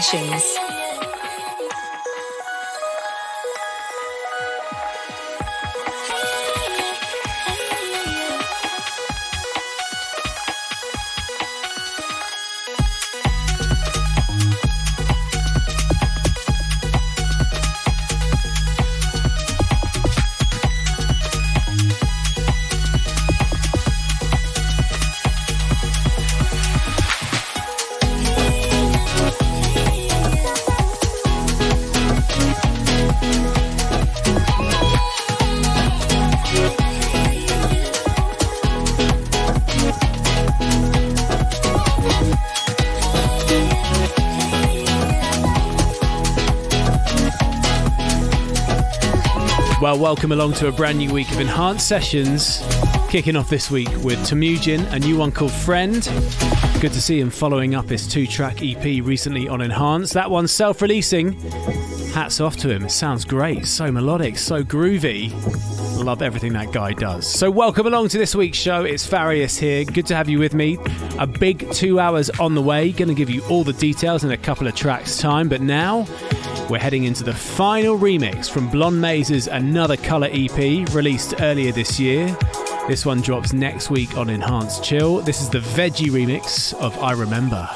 Sessions. Welcome along to a brand new week of Enhanced Sessions. Kicking off this week with Temujin, a new one called Friend. Good to see him following up his two track EP recently on Enhanced. That one's self releasing. Hats off to him. It sounds great. So melodic, so groovy. Love everything that guy does. So, welcome along to this week's show. It's Farius here. Good to have you with me. A big two hours on the way. Going to give you all the details in a couple of tracks' time. But now, we're heading into the final remix from Blonde Maze's Another Colour EP, released earlier this year. This one drops next week on Enhanced Chill. This is the veggi remix of I Remember.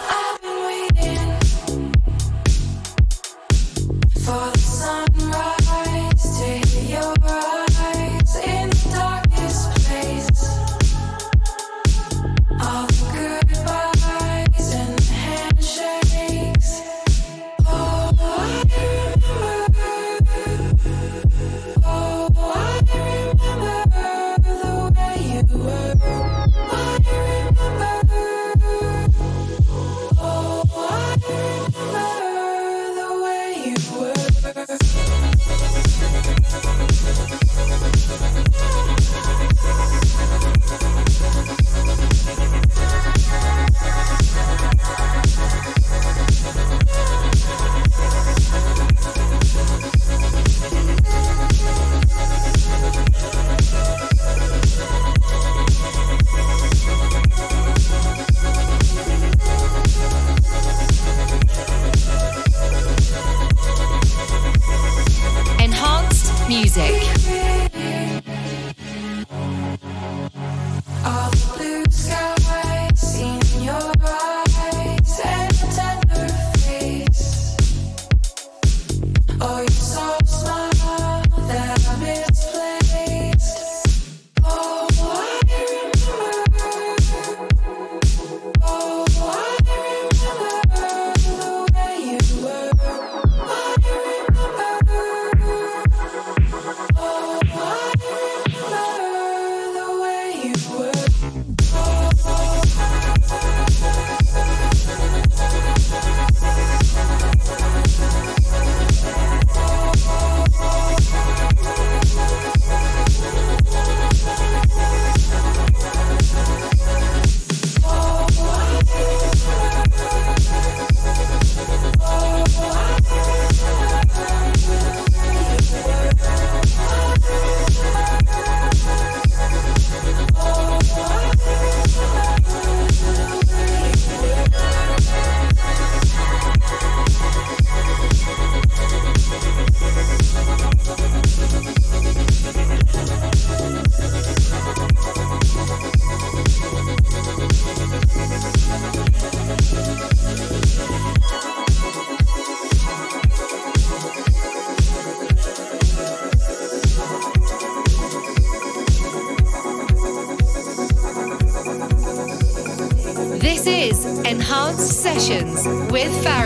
So with to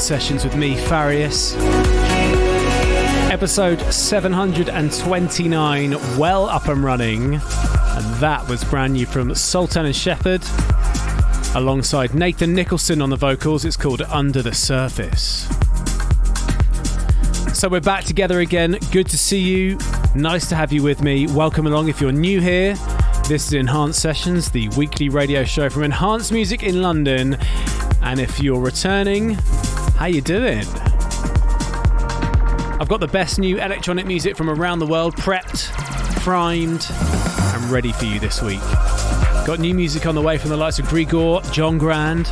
Sessions with me, Farius. Episode 729, well up and running. And that was brand new from Sultan and Shepard, alongside Nathan Nicholson on the vocals. It's called Under the Surface. So we're back together again. Good to see you. Nice to have you with me. Welcome along if you're new here. This is Enhanced Sessions, the weekly radio show from Enhanced Music in London. And if you're returning, how are you doing? I've got the best new electronic music from around the world prepped, primed, and ready for you this week. Got new music on the way from the likes of Grigoré, John Grand,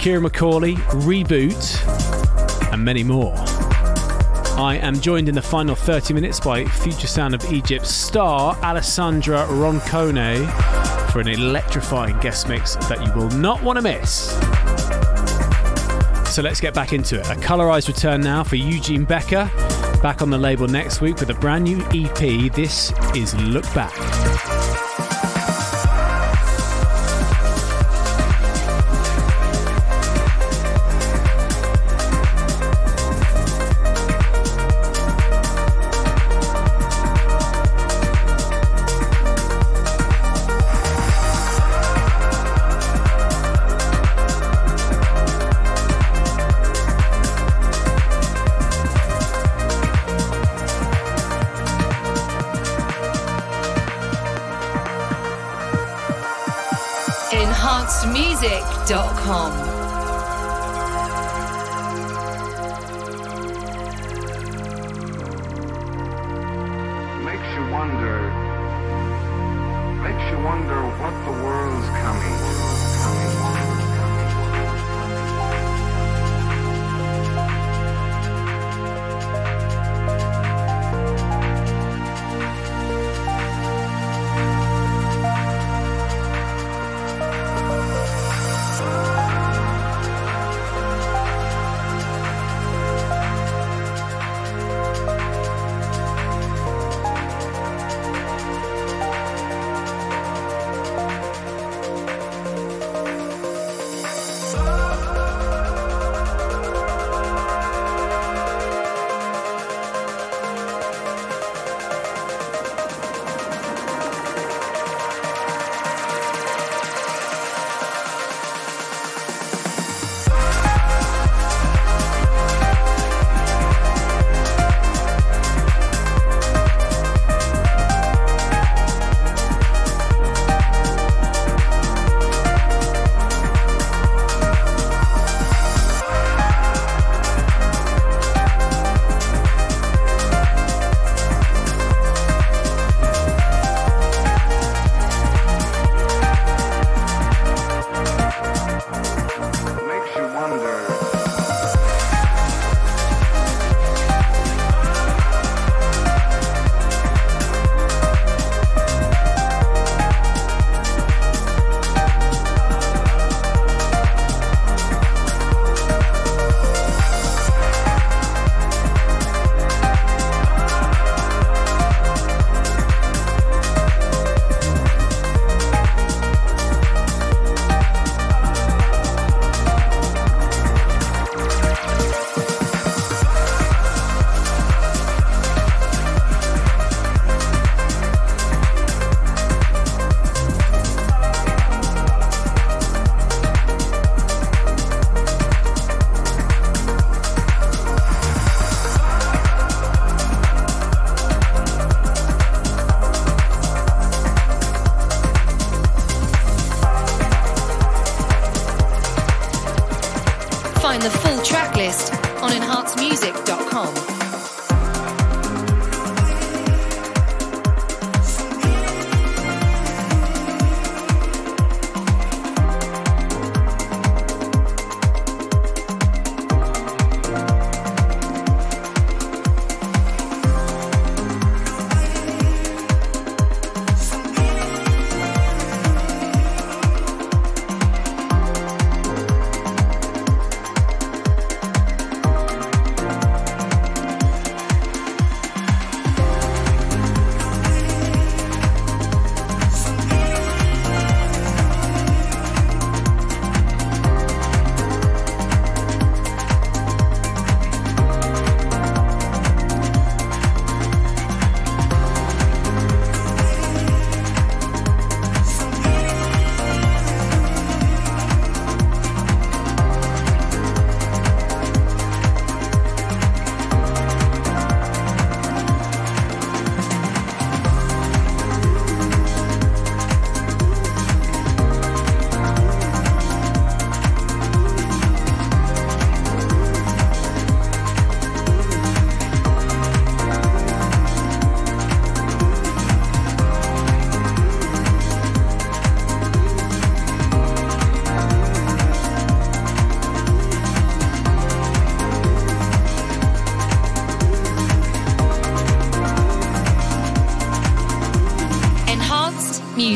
Ciaran McAuley, Reboot, and many more. I am joined in the final 30 minutes by future sound of Egypt's star Alessandra Roncone for an electrifying guest mix that you will not want to miss. So let's get back into it. A colorized return now for Eugene Becker, back on the label next week with a brand new EP. This is Look Back.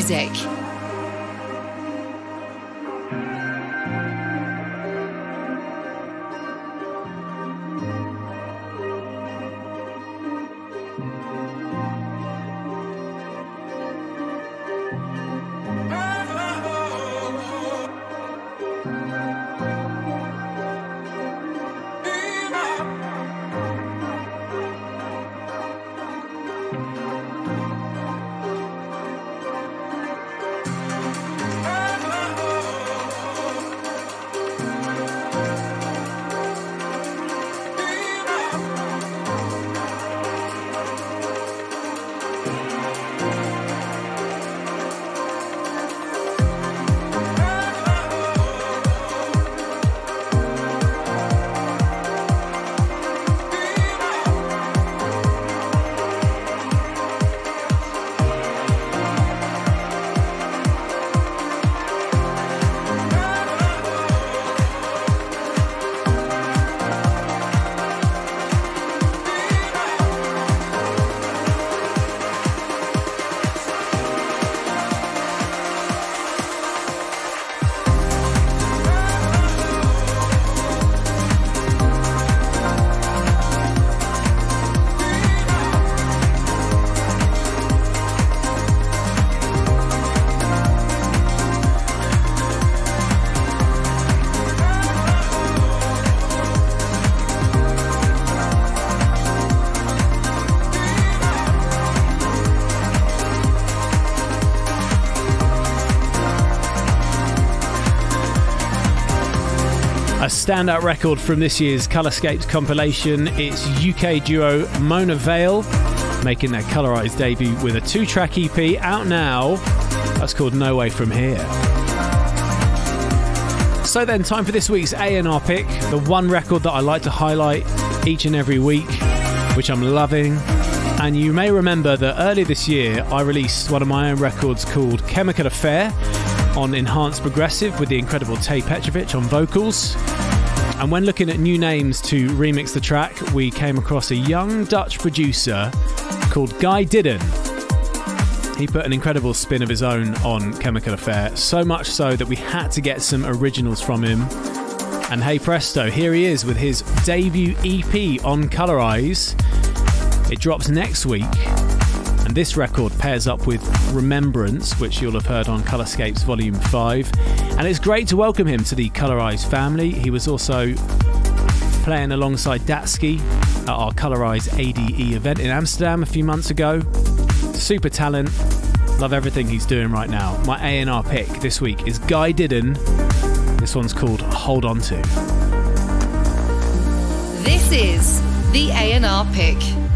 Music. Standout record from this year's Colorscapes compilation. It's UK duo Mona Vale making their colorized debut with a two track EP out now. That's called No Way From Here. So then, time for this week's A&R pick, the one record that I like to highlight each and every week, which I'm loving. And you may remember that earlier this year I released one of my own records called Chemical Affair on Enhanced Progressive with the incredible Tay Petrovich on vocals. And when looking at new names to remix the track, we came across a young Dutch producer called Guy Didden. He put an incredible spin of his own on Chemical Affair, so much so that we had to get some originals from him. And hey presto, here he is with his debut EP on Colorize. It drops next week, and this record pairs up with Remembrance, which you'll have heard on Colorscapes Volume 5 and it's great to welcome him to the Colorize family. He was also playing alongside Datsky at our Colorize ADE event in Amsterdam a few months ago. Super talent. Love everything he's doing right now. My A&R pick this week is Guy Didden. This one's called Hold On To. This is the A&R pick.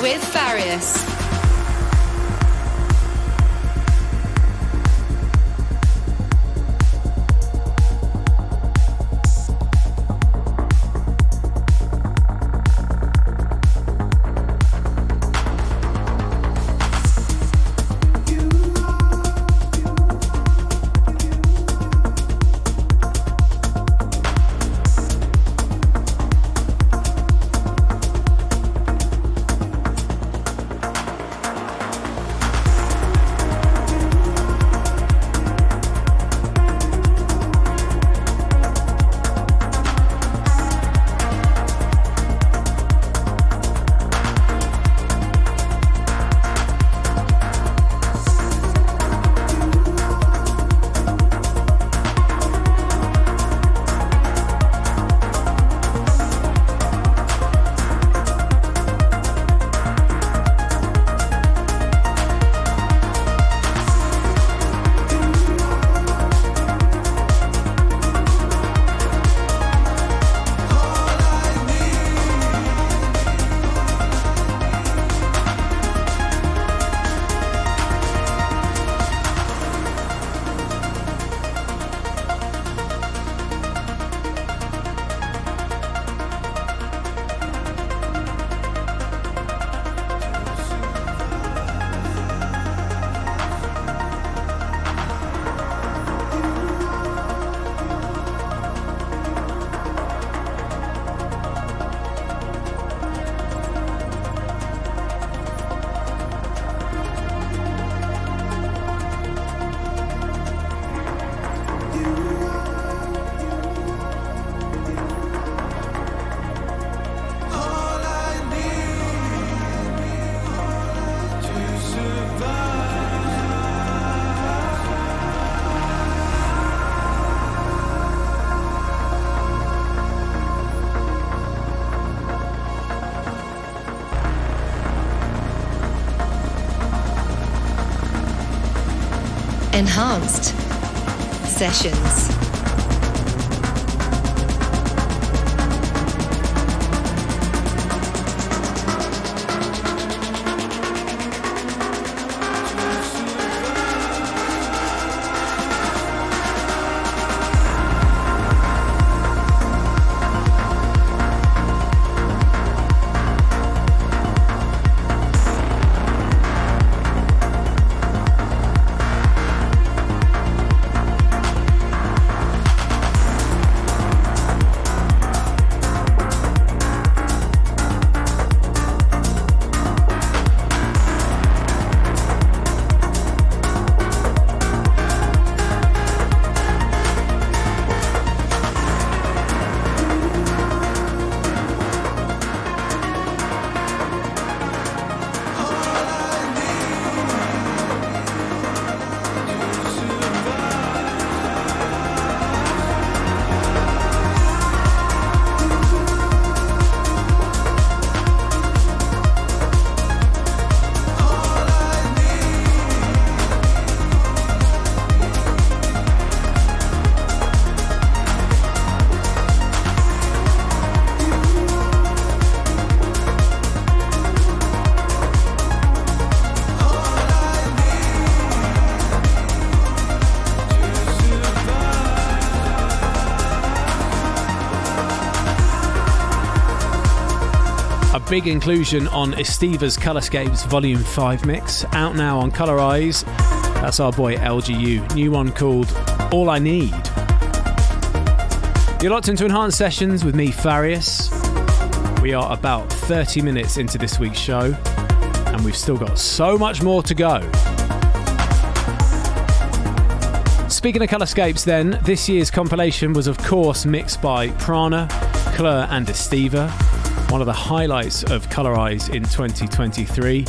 With Farius. Enhanced Sessions. Big inclusion on Esteva's Colorscapes Volume 5 mix, out now on Colorize. That's our boy LGU. New one called All I Need. You're locked into Enhanced Sessions with me, Farius. We are about 30 minutes into this week's show, and we've still got so much more to go. Speaking of Colorscapes, then, this year's compilation was, of course, mixed by Prana, Klur, and Esteva, one of the highlights of Colorize in 2023.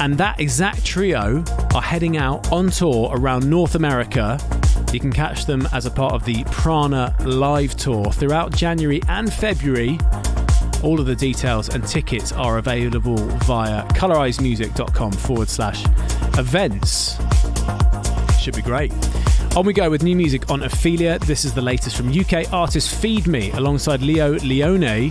And that exact trio are heading out on tour around North America. You can catch them as a part of the Prana Live Tour throughout January and February. All of the details and tickets are available via colorizemusic.com forward slash events. Should be great. On we go with new music on Ophelia. This is the latest from UK artist Feed Me alongside Leo Leone.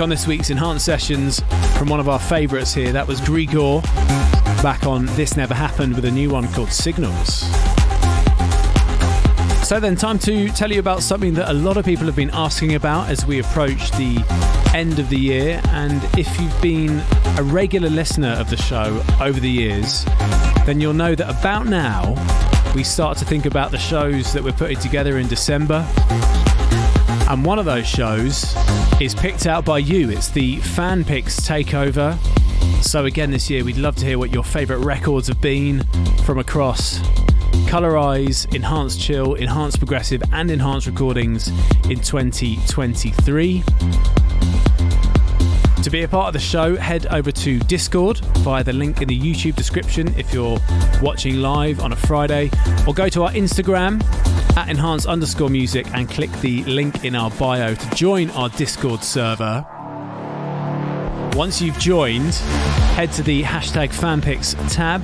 on this week's Enhanced Sessions from one of our favourites here. That was Grigoré back on This Never Happened with a new one called Signals. So then, time to tell you about something that a lot of people have been asking about as we approach the end of the year. And if you've been a regular listener of the show over the years, then you'll know that about now we start to think about the shows that we're putting together in December. And one of those shows is picked out by you. It's the Fan Picks Takeover. So, again, this year, we'd love to hear what your favourite records have been from across Colorize, Enhanced Chill, Enhanced Progressive, and Enhanced Recordings in 2023. To be a part of the show, head over to Discord via the link in the YouTube description if you're watching live on a Friday, or go to our Instagram at enhance underscore music and click the link in our bio to join our Discord server. Once you've joined, head to the hashtag fanpics tab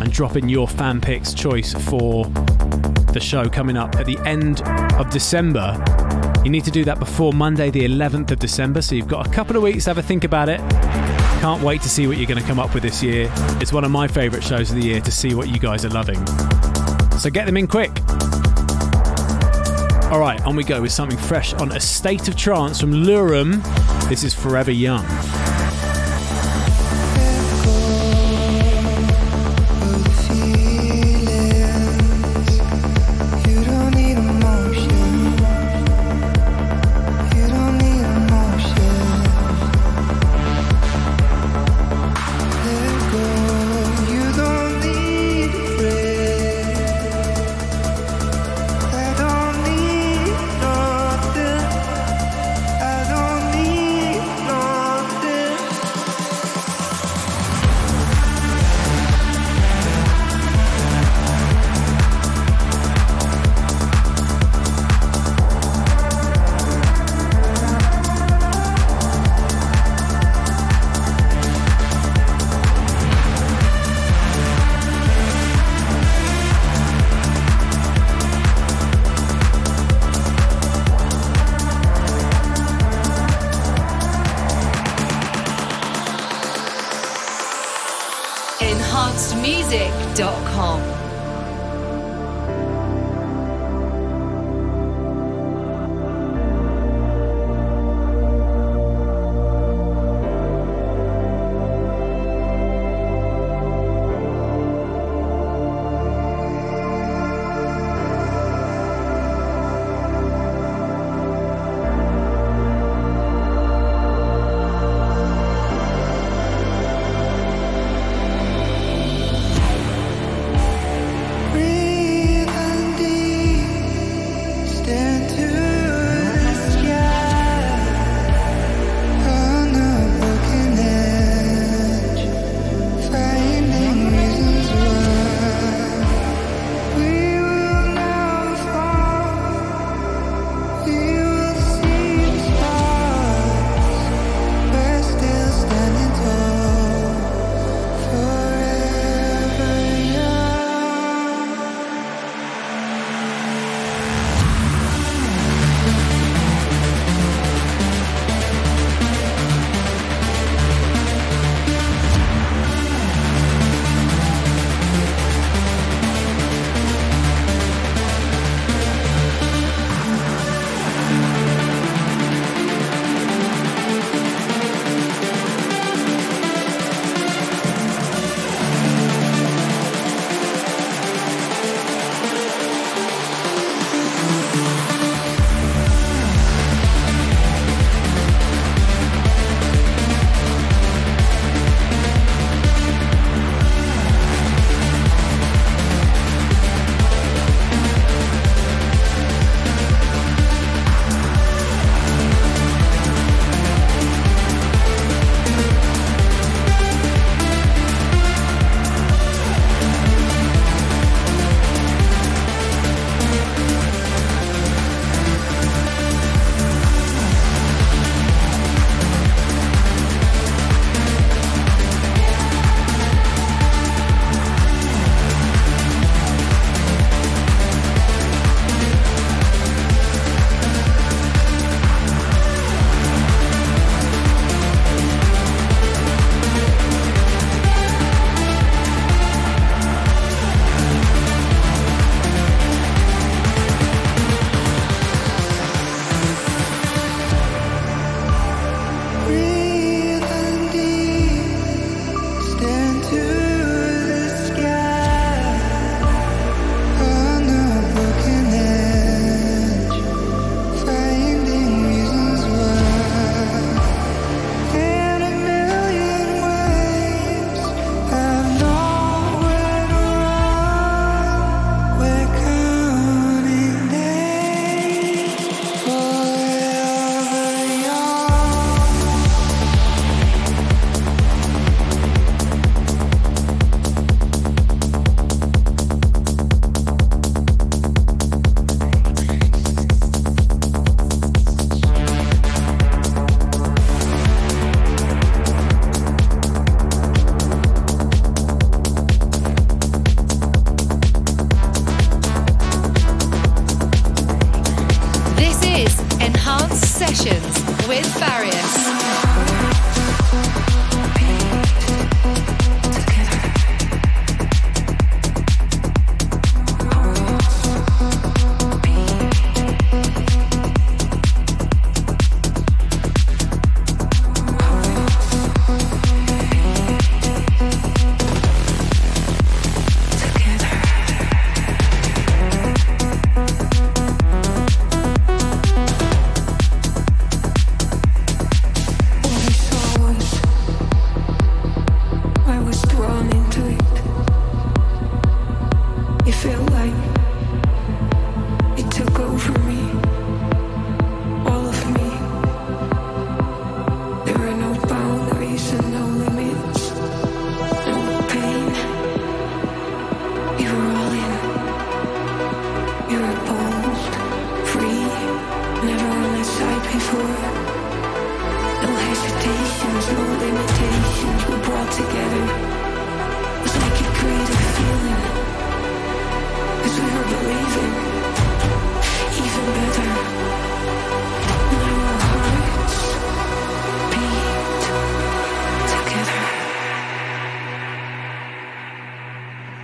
and drop in your fanpics choice for the show coming up at the end of December. You need to do that before Monday, the 11th of December, so you've got a couple of weeks to have a think about it. Can't wait to see what you're going to come up with this year. It's one of my favourite shows of the year to see what you guys are loving. So get them in quick. All right, on we go with something fresh on A State of Trance from Lurum. This is Forever Young.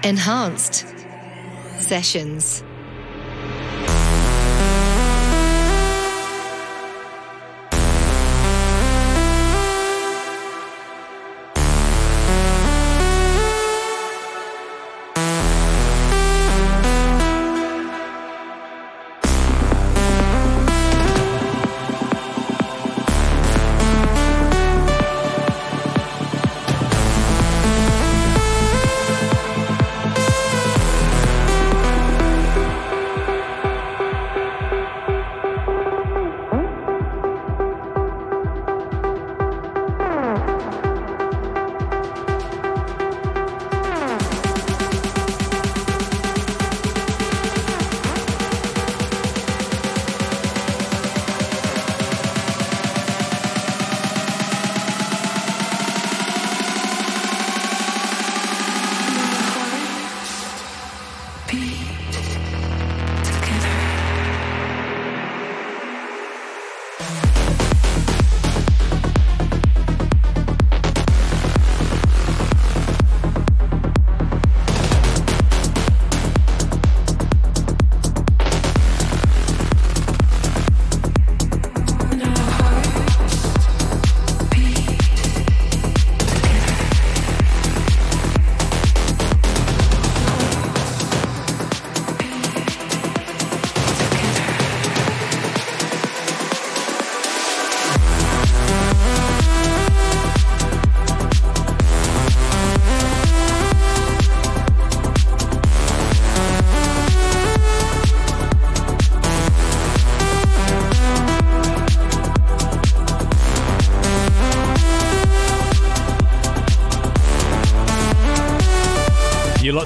Enhanced Sessions.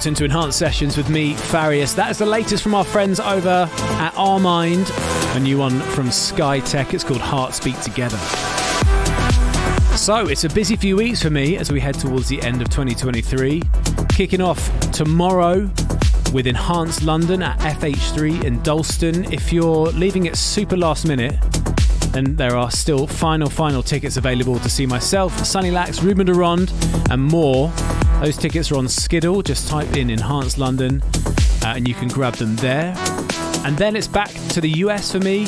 Into Enhanced Sessions with me, Farius. That is the latest from our friends over at Armind, a new one from Skytech. It's called Hearts Beat Together. So, it's a busy few weeks for me as we head towards the end of 2023. Kicking off tomorrow with Enhanced London at FH3 in Dalston. If you're leaving it super last minute, then there are still final, final tickets available to see myself, Sunny Lax, Ruben de Ronde, and more those tickets are on Skiddle. Just type in Enhanced London uh, and you can grab them there. And then it's back to the US for me,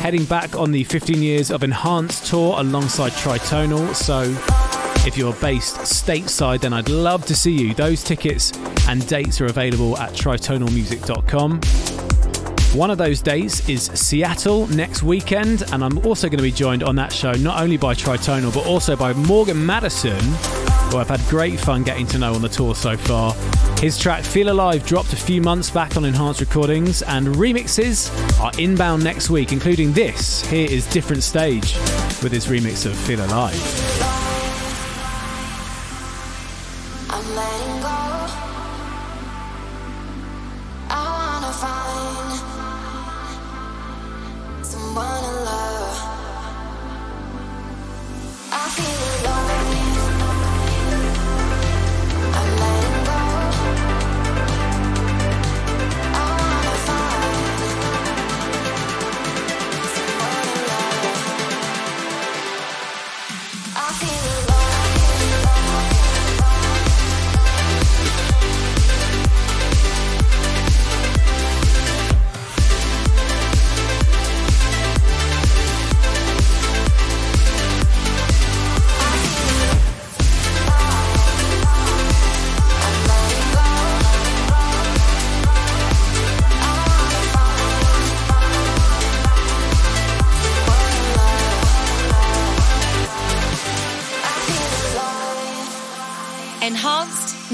heading back on the 15 years of Enhanced tour alongside Tritonal. So if you're based stateside, then I'd love to see you. Those tickets and dates are available at tritonalmusic.com. One of those dates is Seattle next weekend, and I'm also going to be joined on that show not only by Tritonal but also by Morgan Madison who I've had great fun getting to know on the tour so far. His track Feel Alive dropped a few months back on Enhanced Recordings, and remixes are inbound next week, including this. Here is Different Stage with his remix of Feel Alive.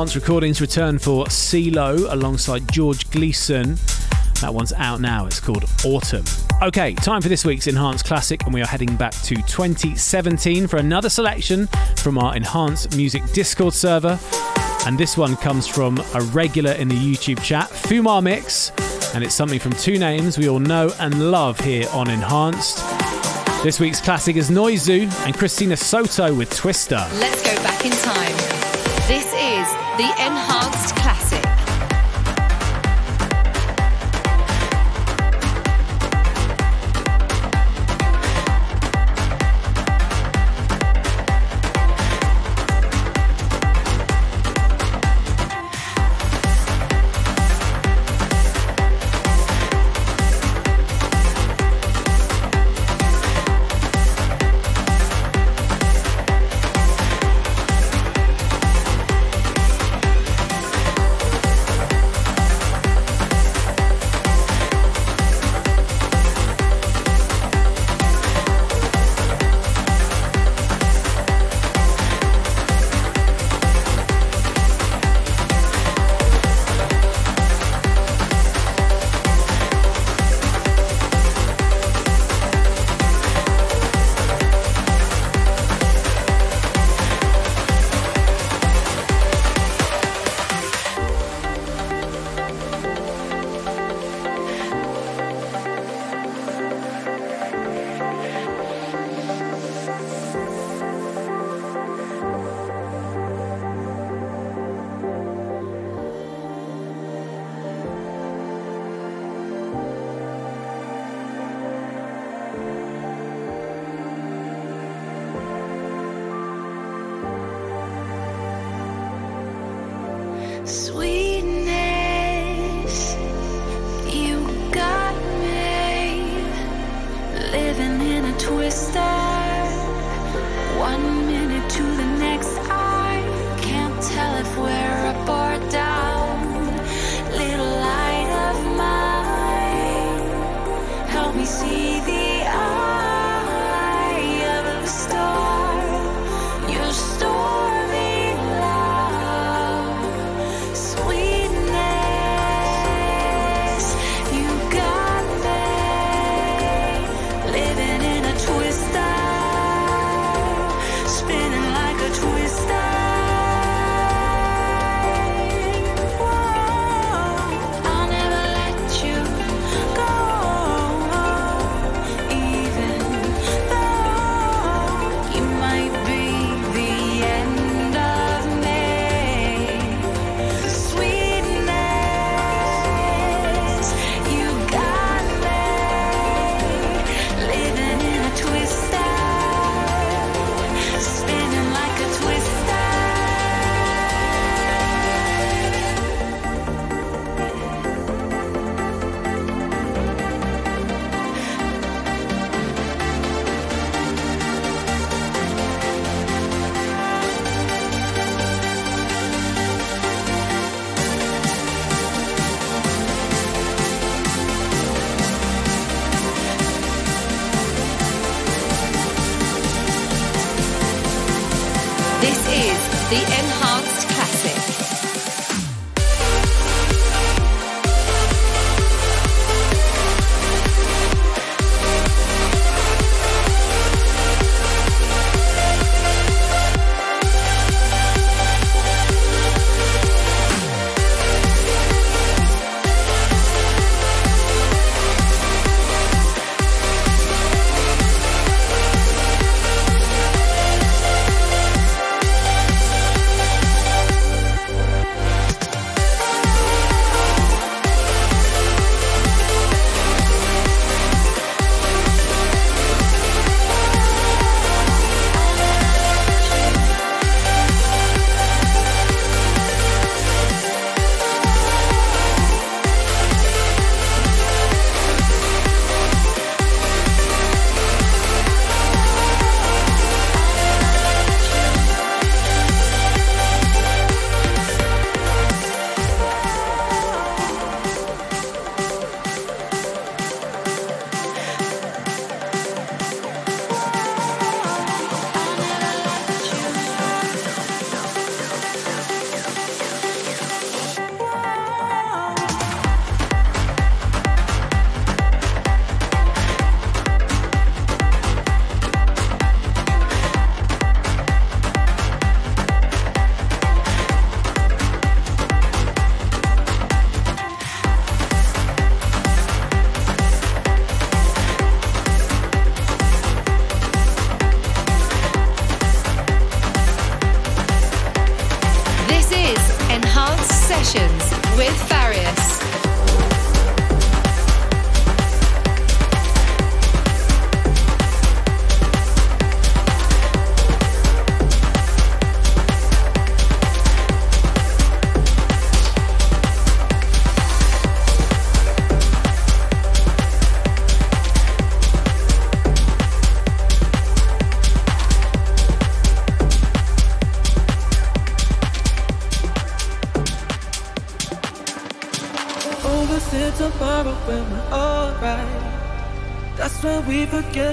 Enhanced recordings return for CeeLo alongside George Gleason. That one's out now. It's called Autumn. Okay, time for this week's Enhanced Classic, and we are heading back to 2017 for another selection from our Enhanced Music Discord server. And this one comes from a regular in the YouTube chat, Fumar Mix, and it's something from two names we all know and love here on Enhanced. This week's classic is Noizu and Christina Soto with Twister. Let's go back in time. This is the Enhanced.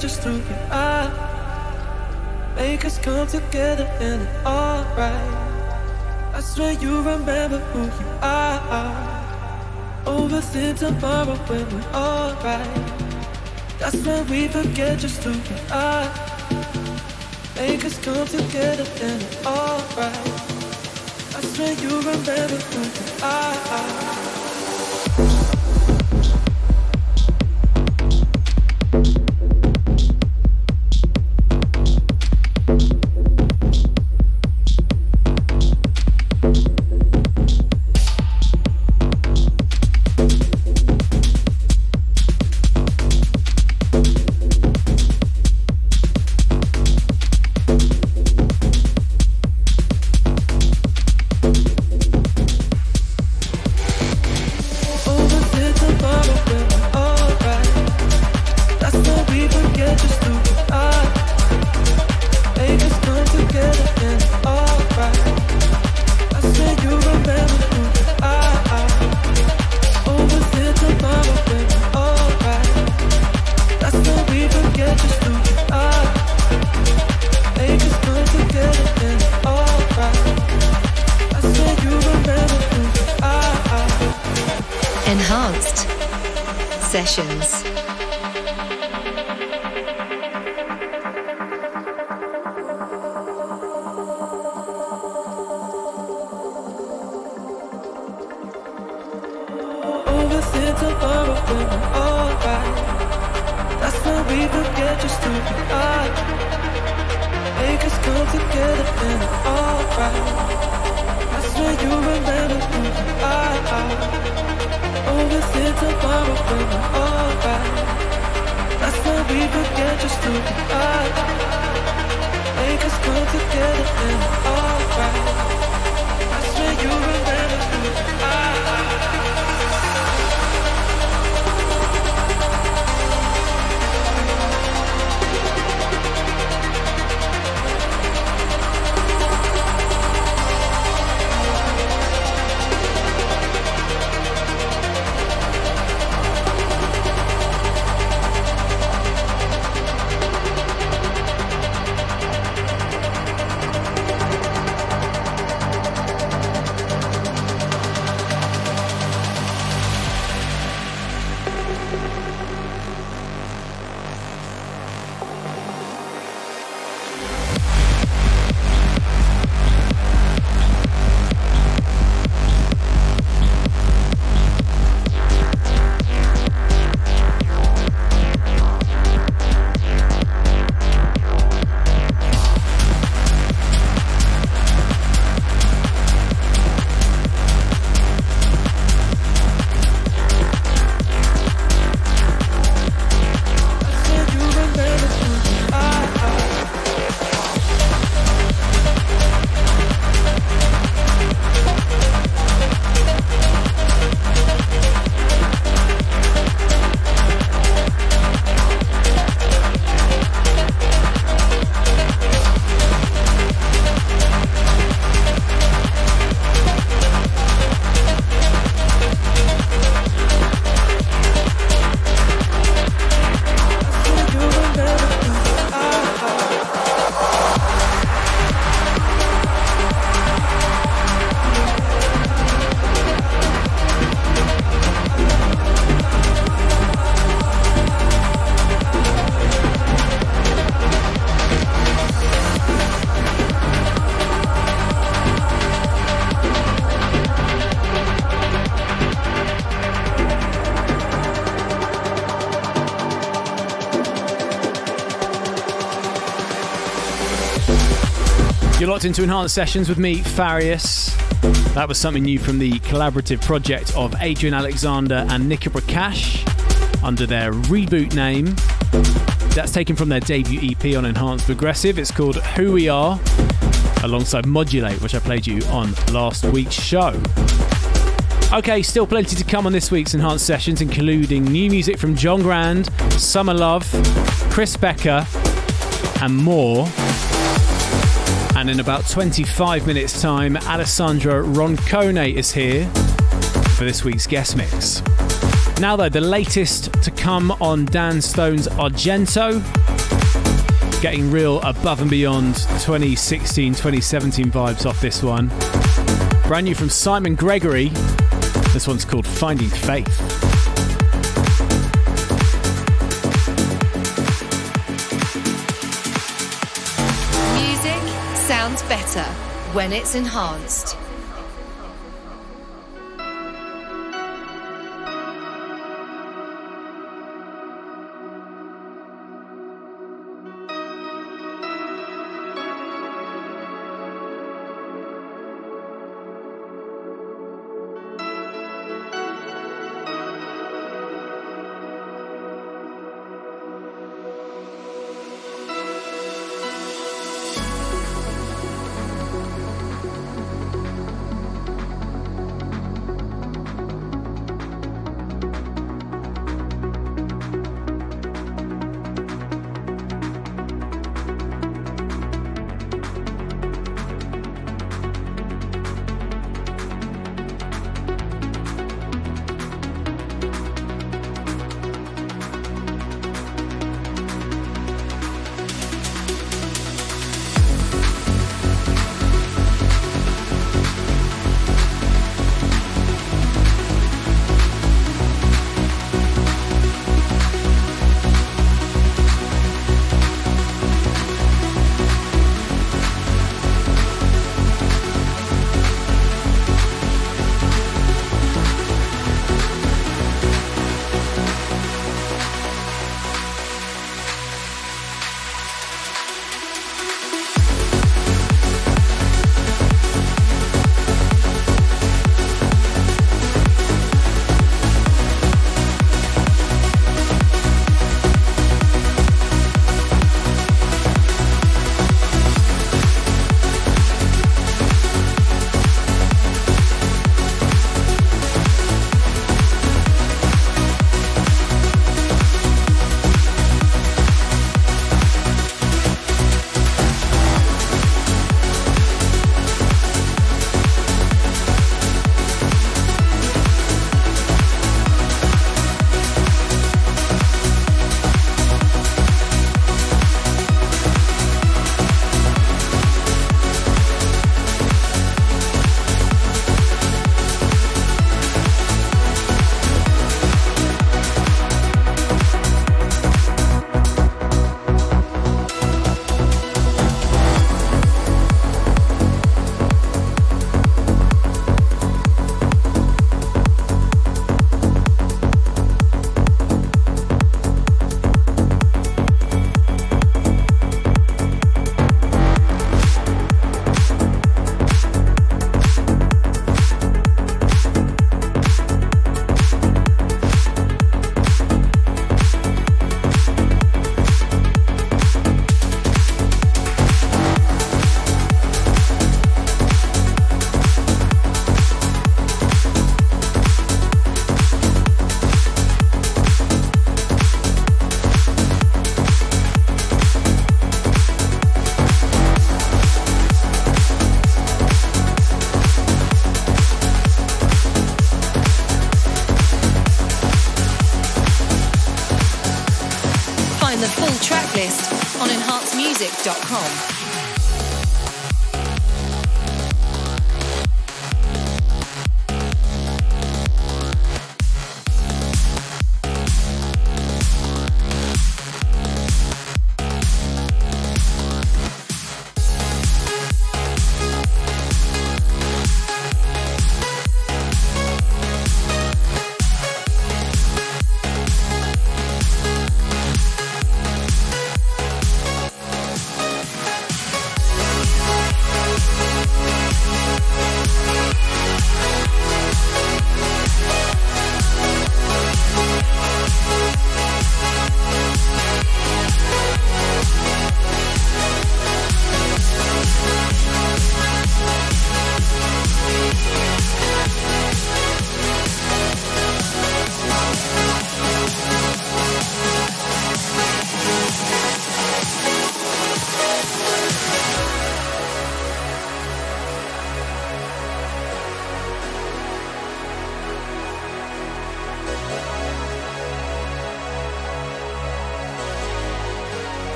Just through your eyes. Make us come together and it's alright. I swear you remember who you are. Overthink tomorrow when we're alright. That's when we forget just through your eyes. Make us come together and it's alright. I swear you remember who you are. who are. Locked into Enhanced Sessions with me, Farius. That was something new from the collaborative project of Adrian Alexander and Nika Prakash under their reboot name. That's taken from their debut EP on Enhanced Progressive. It's called Who We Are, alongside Modulate, which I played you on last week's show. Okay, still plenty to come on this week's Enhanced Sessions, including new music from John Grand, Summer Love, Chris Becker, and more. And in about 25 minutes' time, Alessandra Roncone is here for this week's guest mix. Now, though, the latest to come on Dan Stone's Argento, getting real above and beyond 2016 2017 vibes off this one. Brand new from Simon Gregory. This one's called Finding Faith. Better when it's enhanced.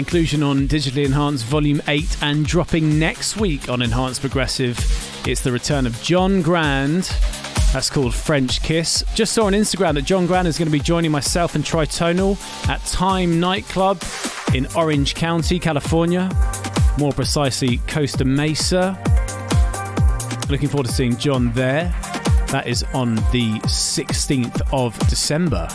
Inclusion on Digitally Enhanced Volume 8 and dropping next week on Enhanced Progressive. It's the return of John Grand. That's called French Kiss. Just saw on Instagram that John Grand is going to be joining myself and Tritonal at Time Nightclub in Orange County, California. More precisely, Costa Mesa. Looking forward to seeing John there. That is on the 16th of December.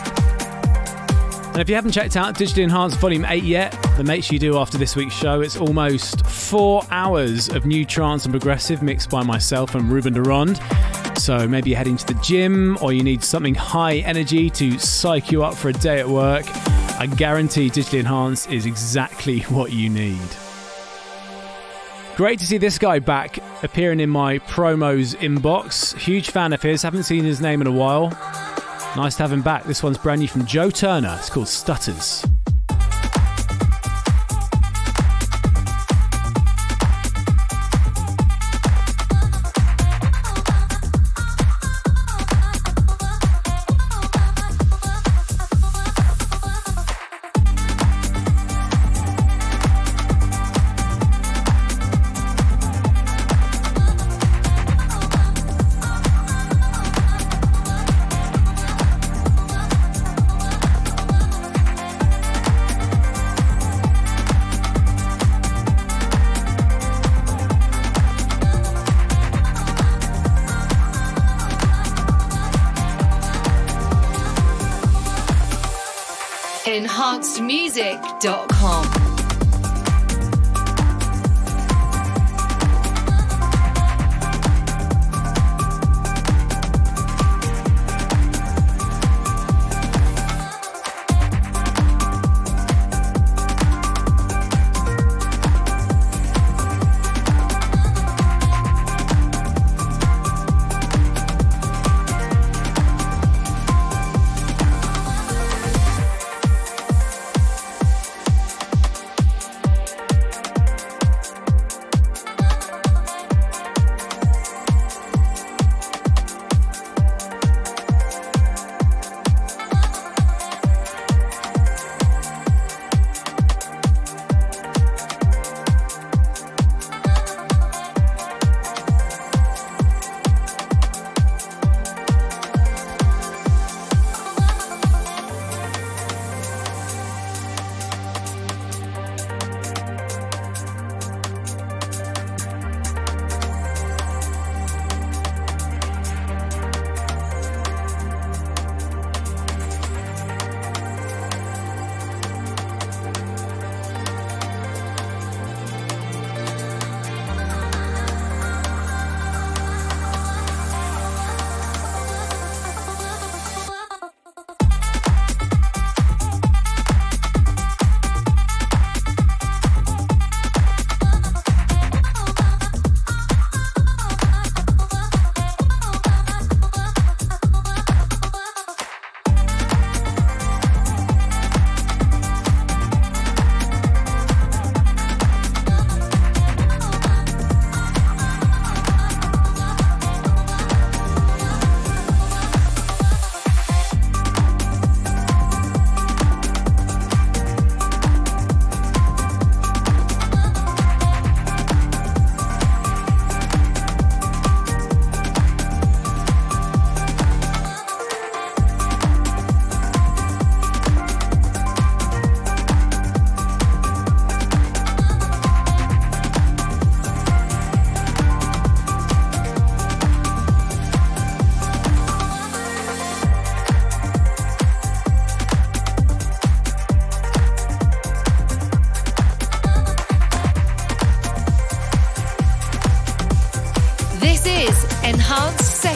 And if you haven't checked out Digitally Enhanced Volume 8 yet, then make sure you do after this week's show. It's almost four hours of new trance and progressive mixed by myself and Ruben de Ronde. So maybe you're heading to the gym or you need something high energy to psych you up for a day at work. I guarantee Digitally Enhanced is exactly what you need. Great to see this guy back appearing in my promos inbox. Huge fan of his, haven't seen his name in a while. Nice to have him back. This one's brand new from Joe Turner. It's called Stutters.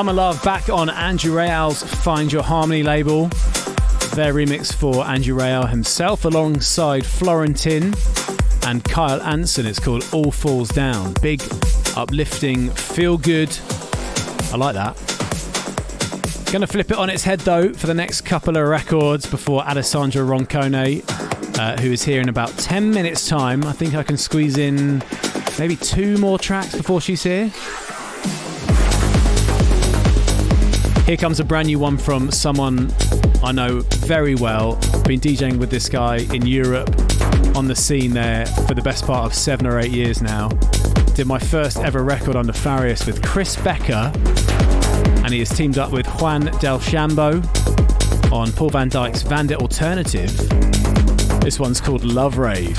Summer Love back on Andrew Rayel's Find Your Harmony label. Their remix for Andrew Rayel himself alongside Florentin and Kyle Anson. It's called All Falls Down. Big, uplifting, feel good. I like that. Gonna flip it on its head though for the next couple of records before Alessandra Roncone, uh, who is here in about 10 minutes' time. I think I can squeeze in maybe two more tracks before she's here. Here comes a brand new one from someone I know very well. Been DJing with this guy in Europe on the scene there for the best part of seven or eight years now. Did my first ever record on Nefarious with Chris Becker, and he has teamed up with Juan Del Shambo on Paul Van Dyk's Vandit Alternative. This one's called Love Rave.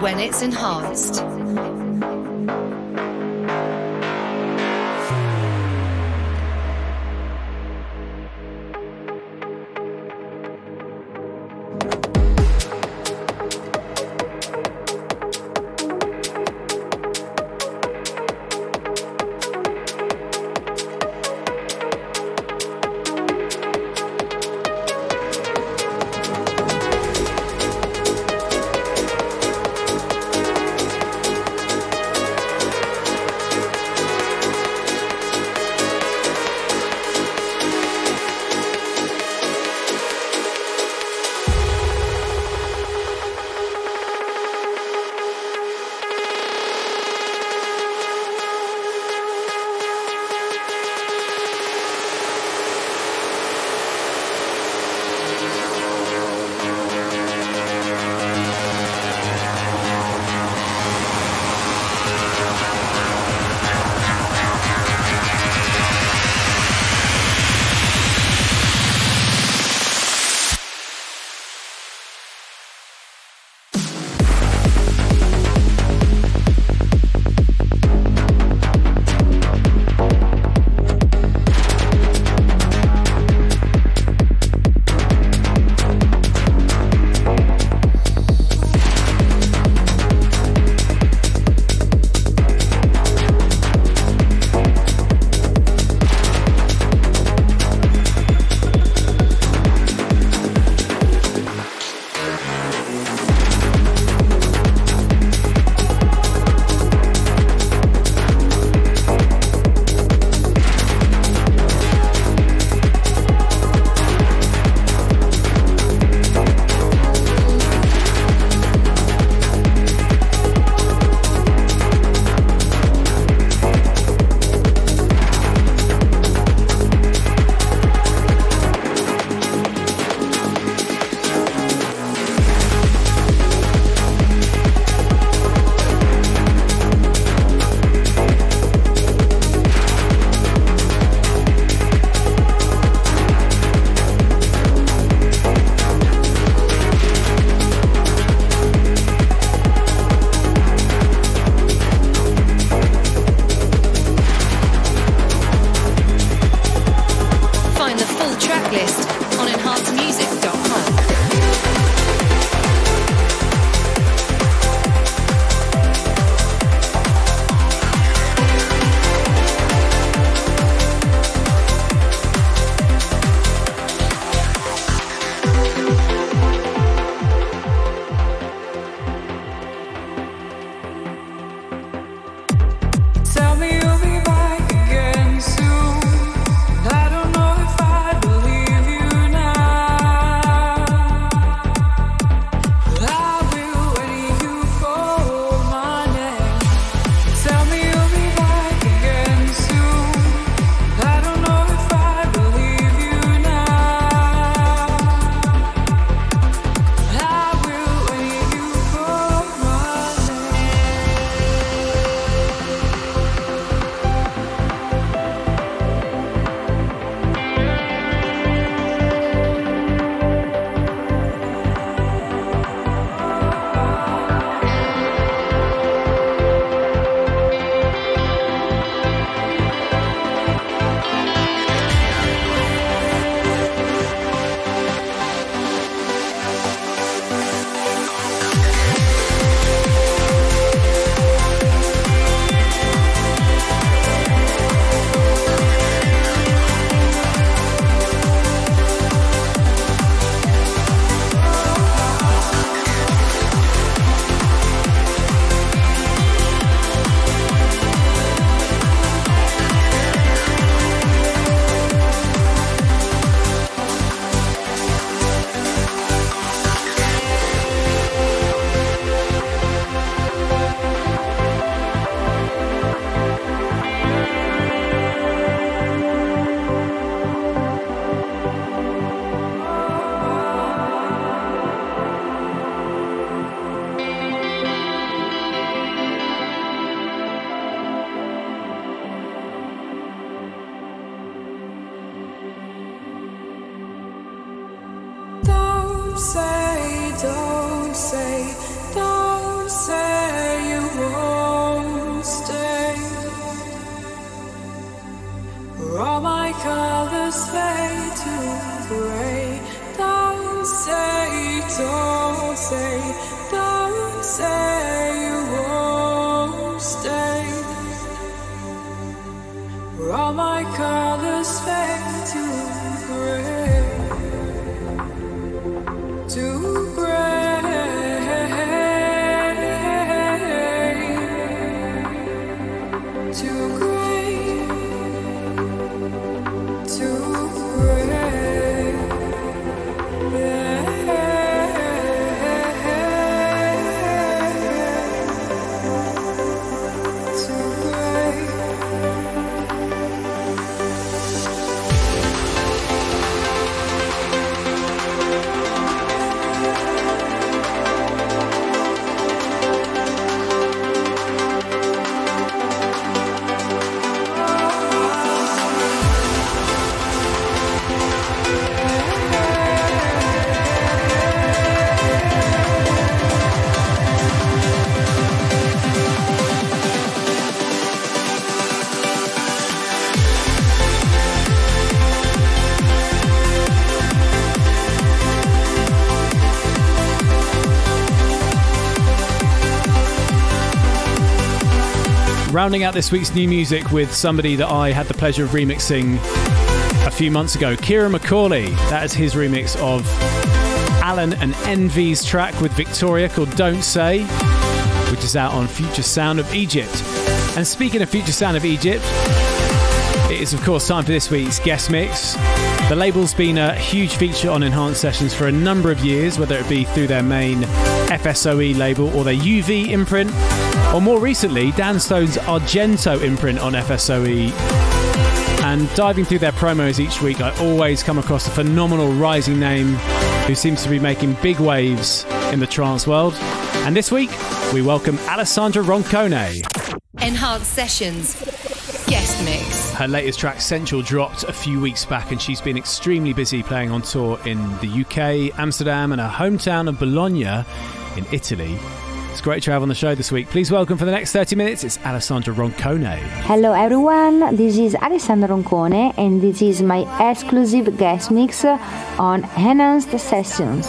When it's enhanced. Rounding out this week's new music with somebody that I had the pleasure of remixing a few months ago, Ciaran McAuley. That is his remix of Alan and Envy's track with Victoria called Don't Say, which is out on Future Sound of Egypt. And speaking of Future Sound of Egypt, it is, of course, time for this week's guest mix. The label's been a huge feature on Enhanced Sessions for a number of years, whether it be through their main FSOE label or their UV imprint, or more recently, Dan Stone's Argento imprint on FSOE. And diving through their promos each week, I always come across a phenomenal rising name who seems to be making big waves in the trance world. And this week, we welcome Alessandra Roncone. Enhanced Sessions guest mix. Her latest track, Central, dropped a few weeks back, and she's been extremely busy playing on tour in the UK, Amsterdam, and her hometown of Bologna in Italy. It's great to have on the show this week. Please welcome for the next 30 minutes, it's Alessandra Roncone. Hello everyone, this is Alessandra Roncone, and this is my exclusive guest mix on Enhanced Sessions.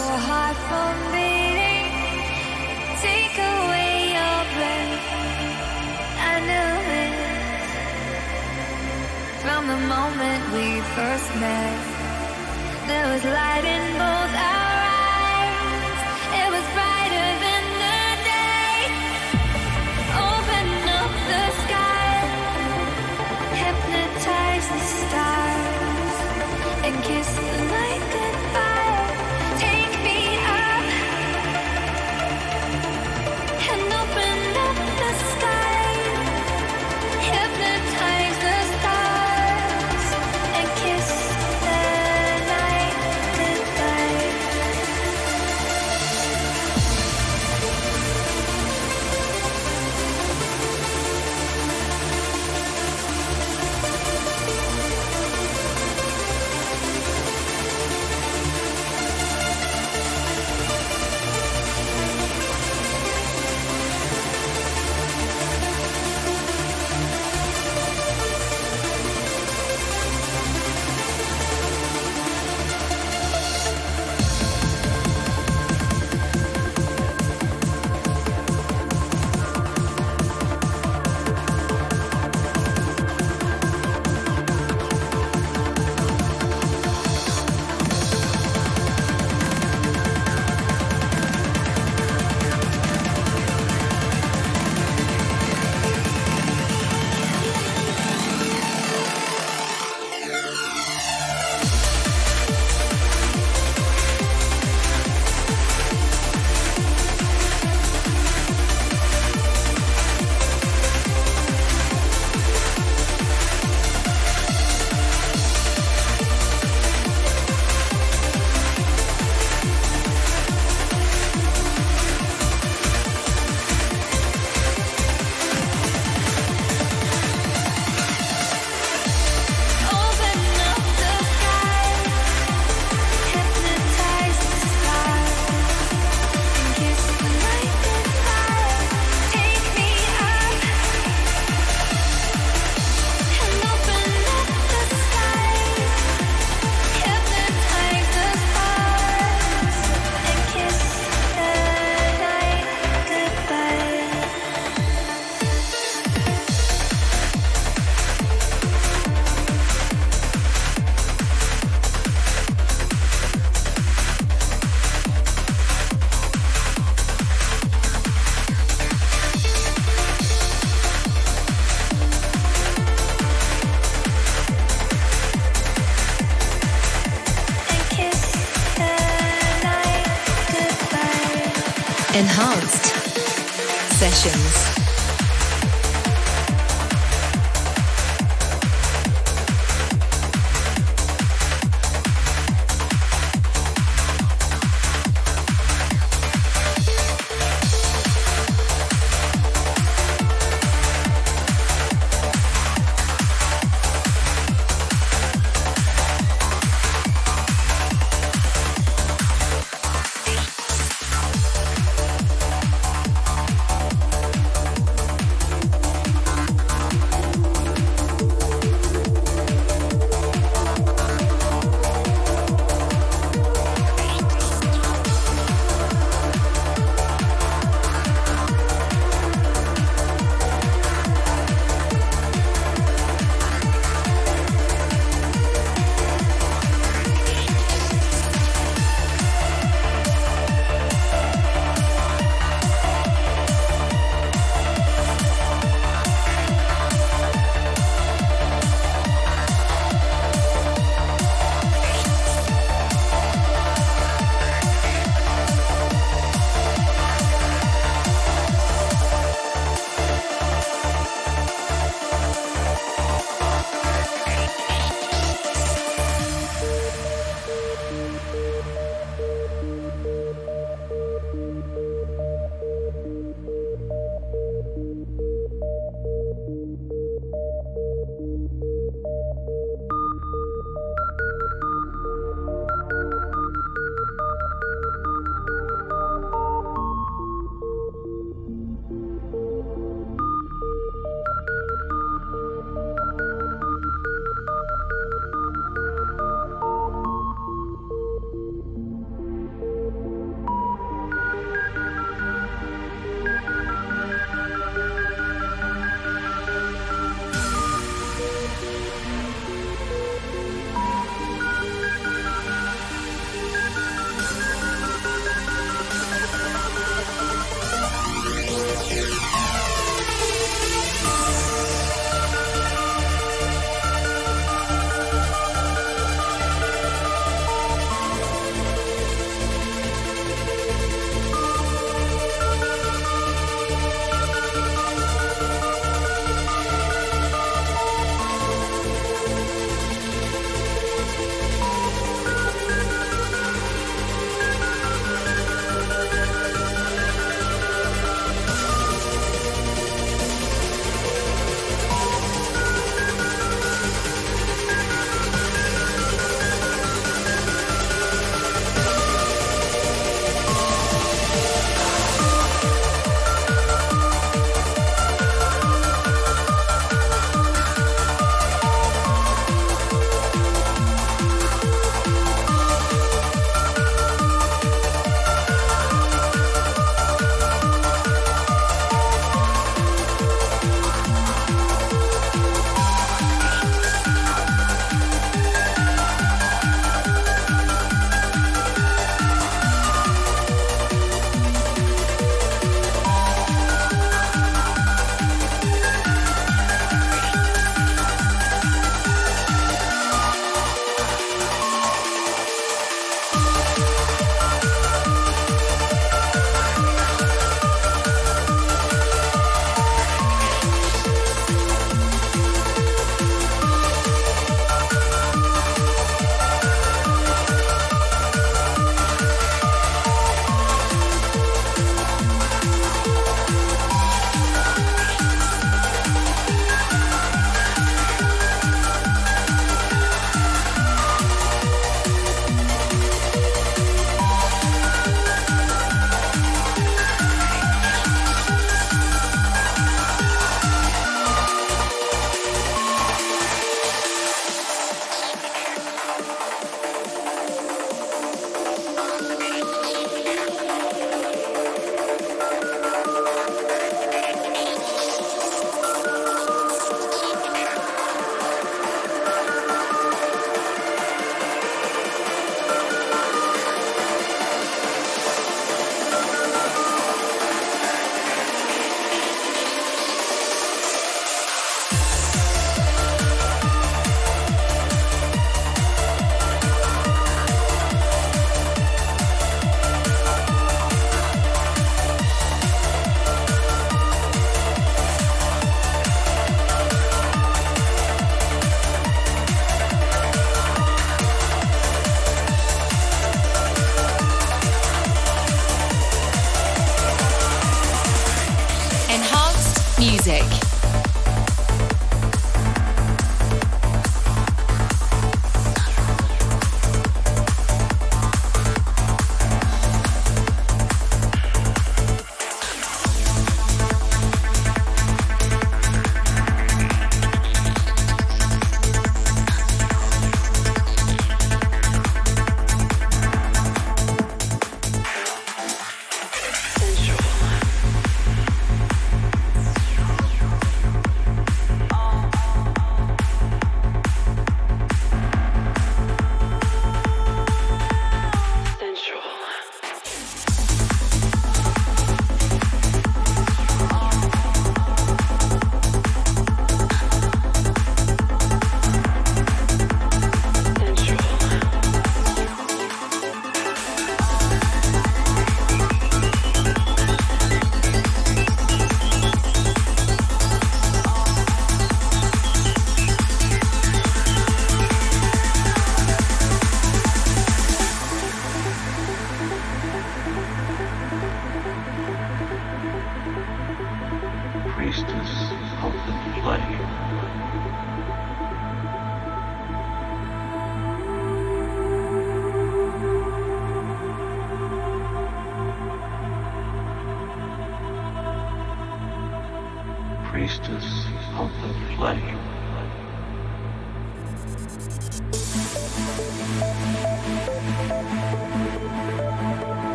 First met, there was light in both eyes.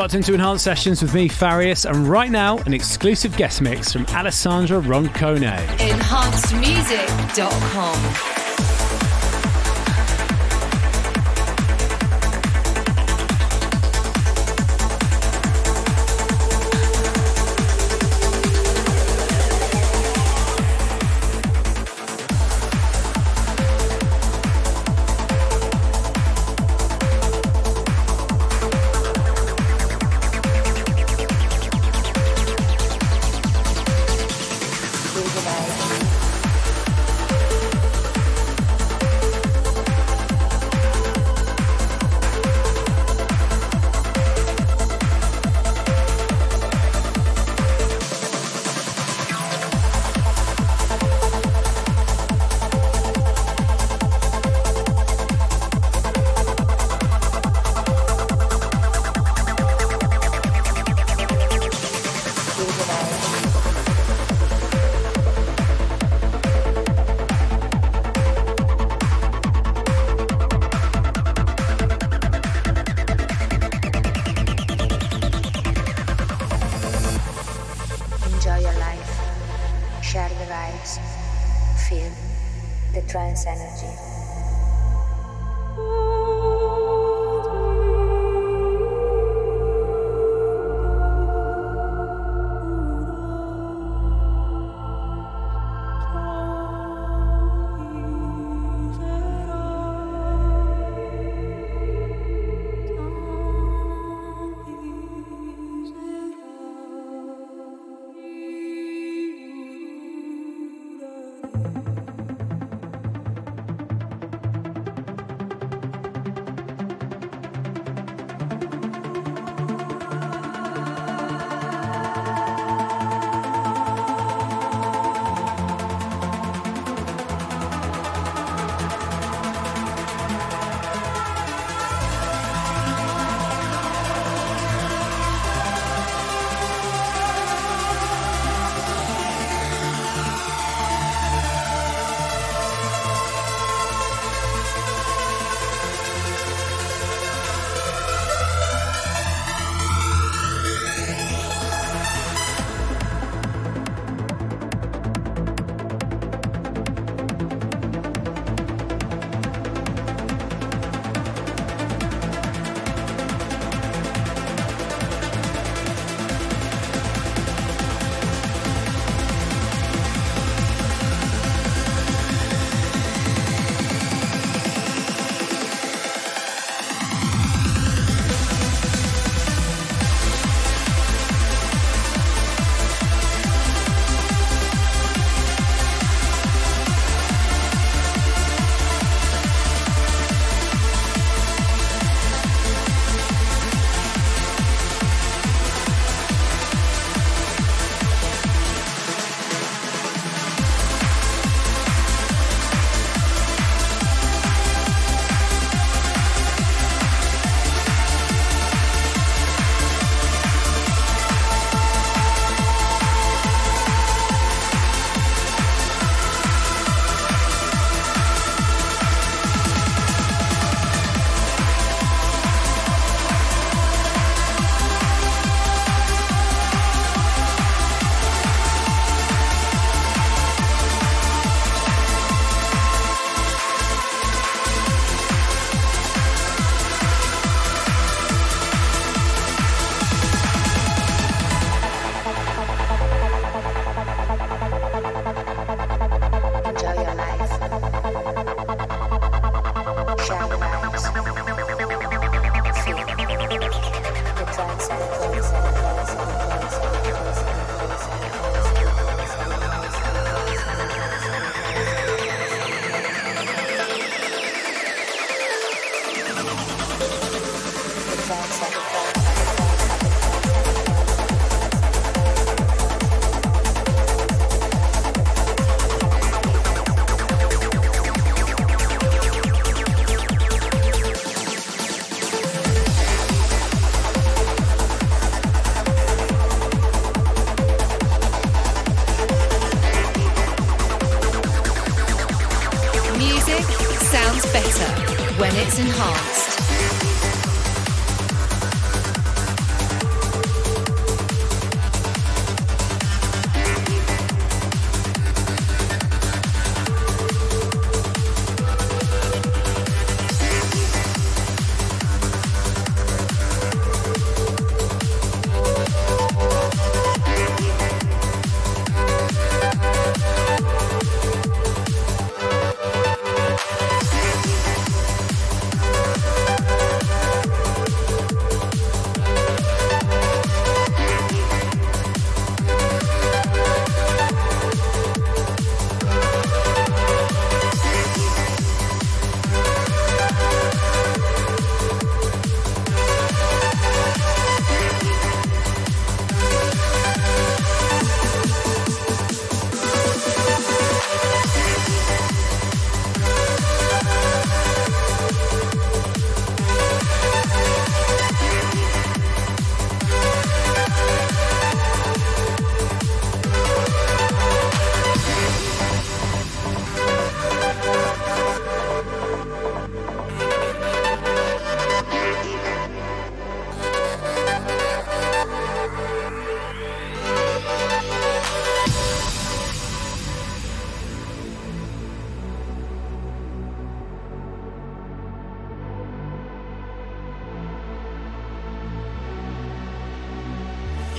Locked into Enhanced Sessions with me, Farius, and right now, an exclusive guest mix from Alessandra Roncone. EnhancedMusic.com.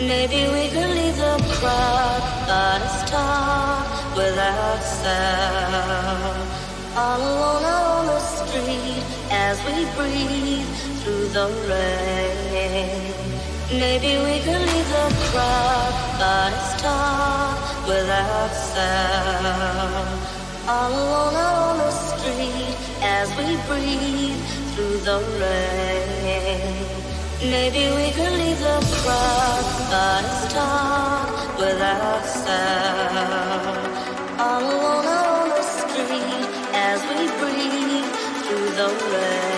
Maybe we could leave the crowd, but stop without sound. All alone out on the street as we breathe through the rain. Maybe we could leave the crowd, but stop without sound. All alone out on the street as we breathe through the rain. Maybe we could leave the crowd, stop without sound. All alone on the street as we breathe through the rain.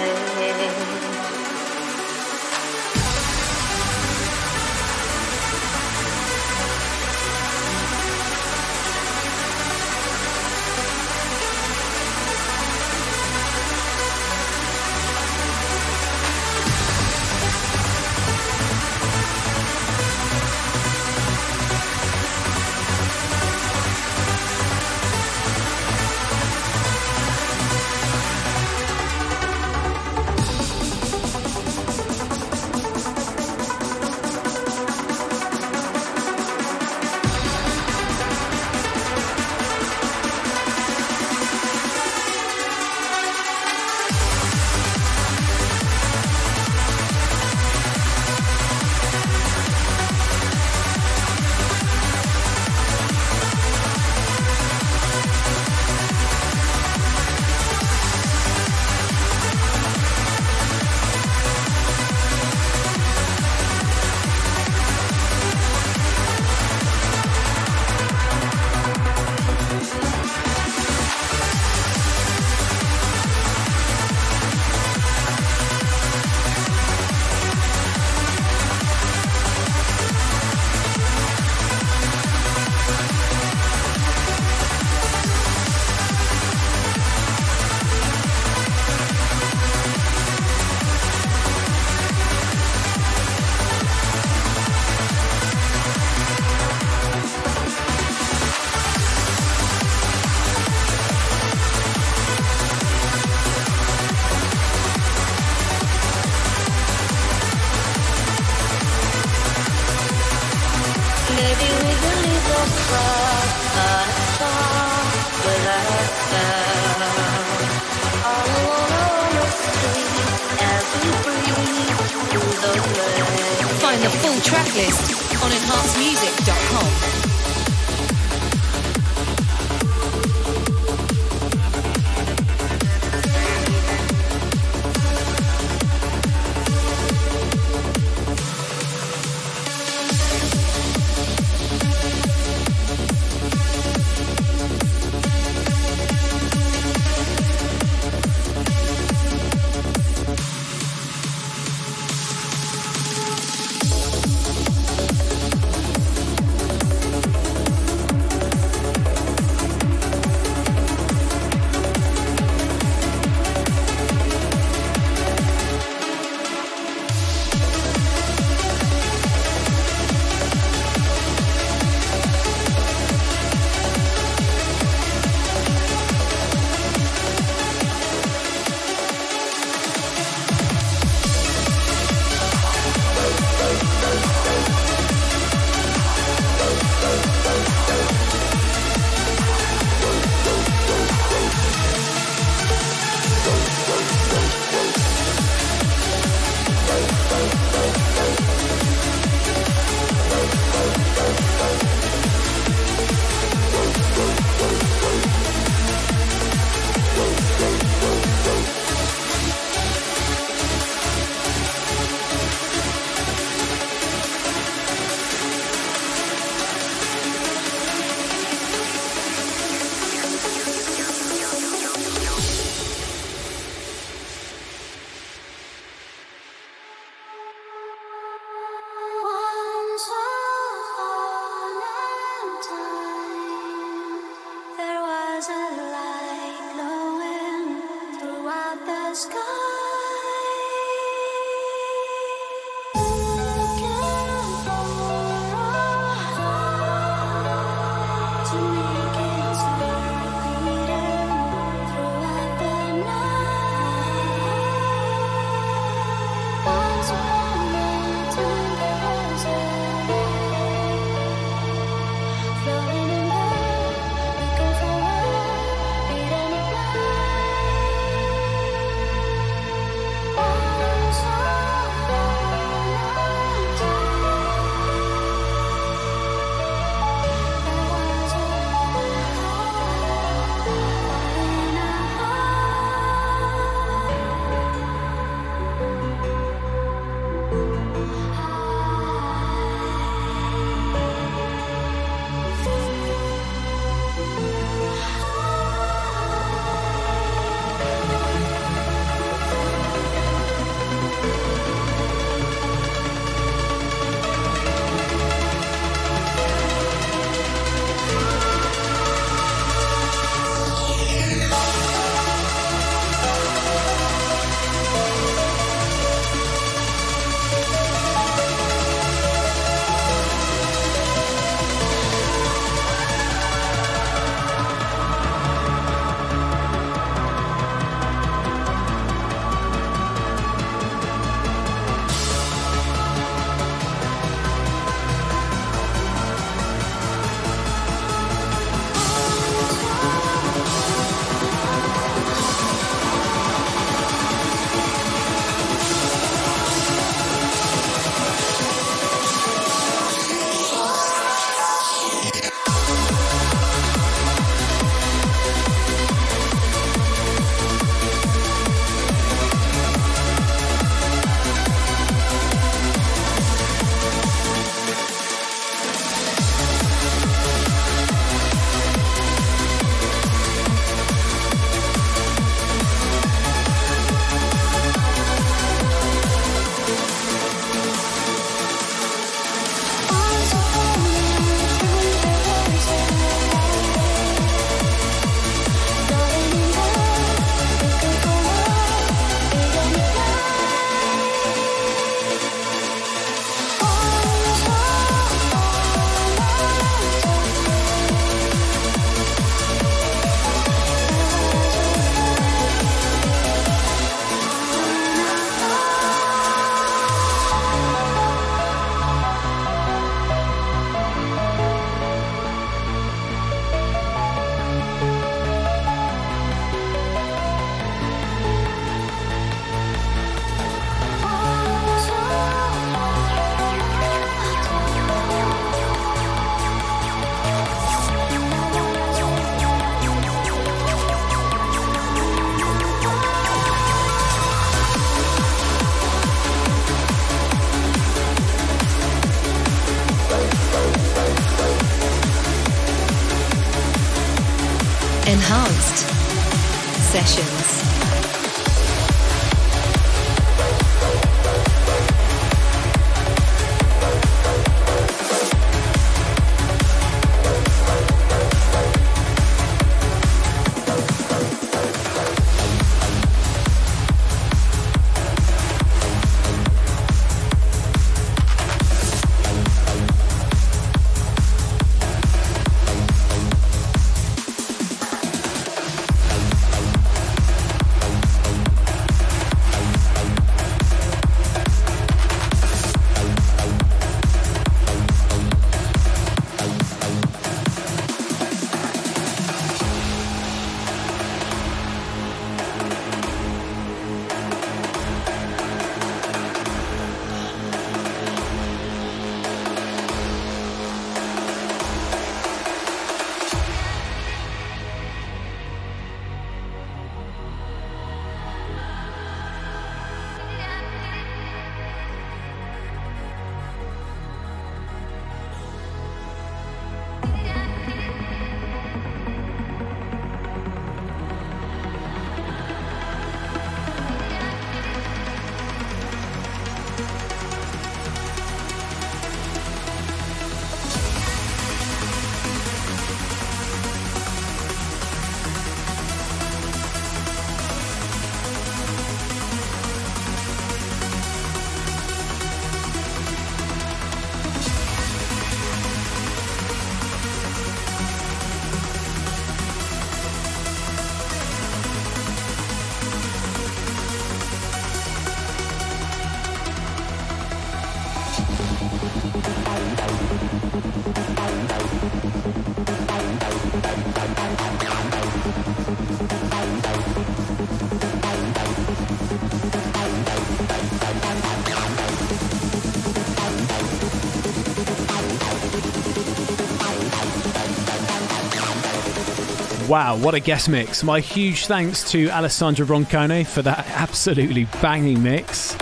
Wow, what a guest mix. My huge thanks to Alessandra Roncone for that absolutely banging mix.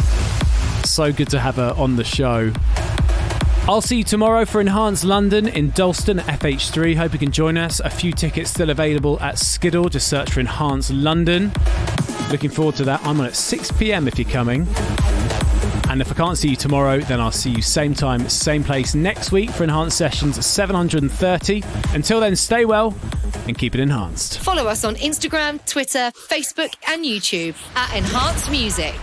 So good to have her on the show. I'll see you tomorrow for Enhanced London in Dalston at FH3. Hope you can join us. A few tickets still available at Skiddle. Just search for Enhanced London. Looking forward to that. I'm on at 6 pm if you're coming. And if I can't see you tomorrow, then I'll see you same time, same place next week for Enhanced Sessions 730. Until then, stay well and keep it enhanced. Follow us on Instagram, Twitter, Facebook, and YouTube at Enhanced Music.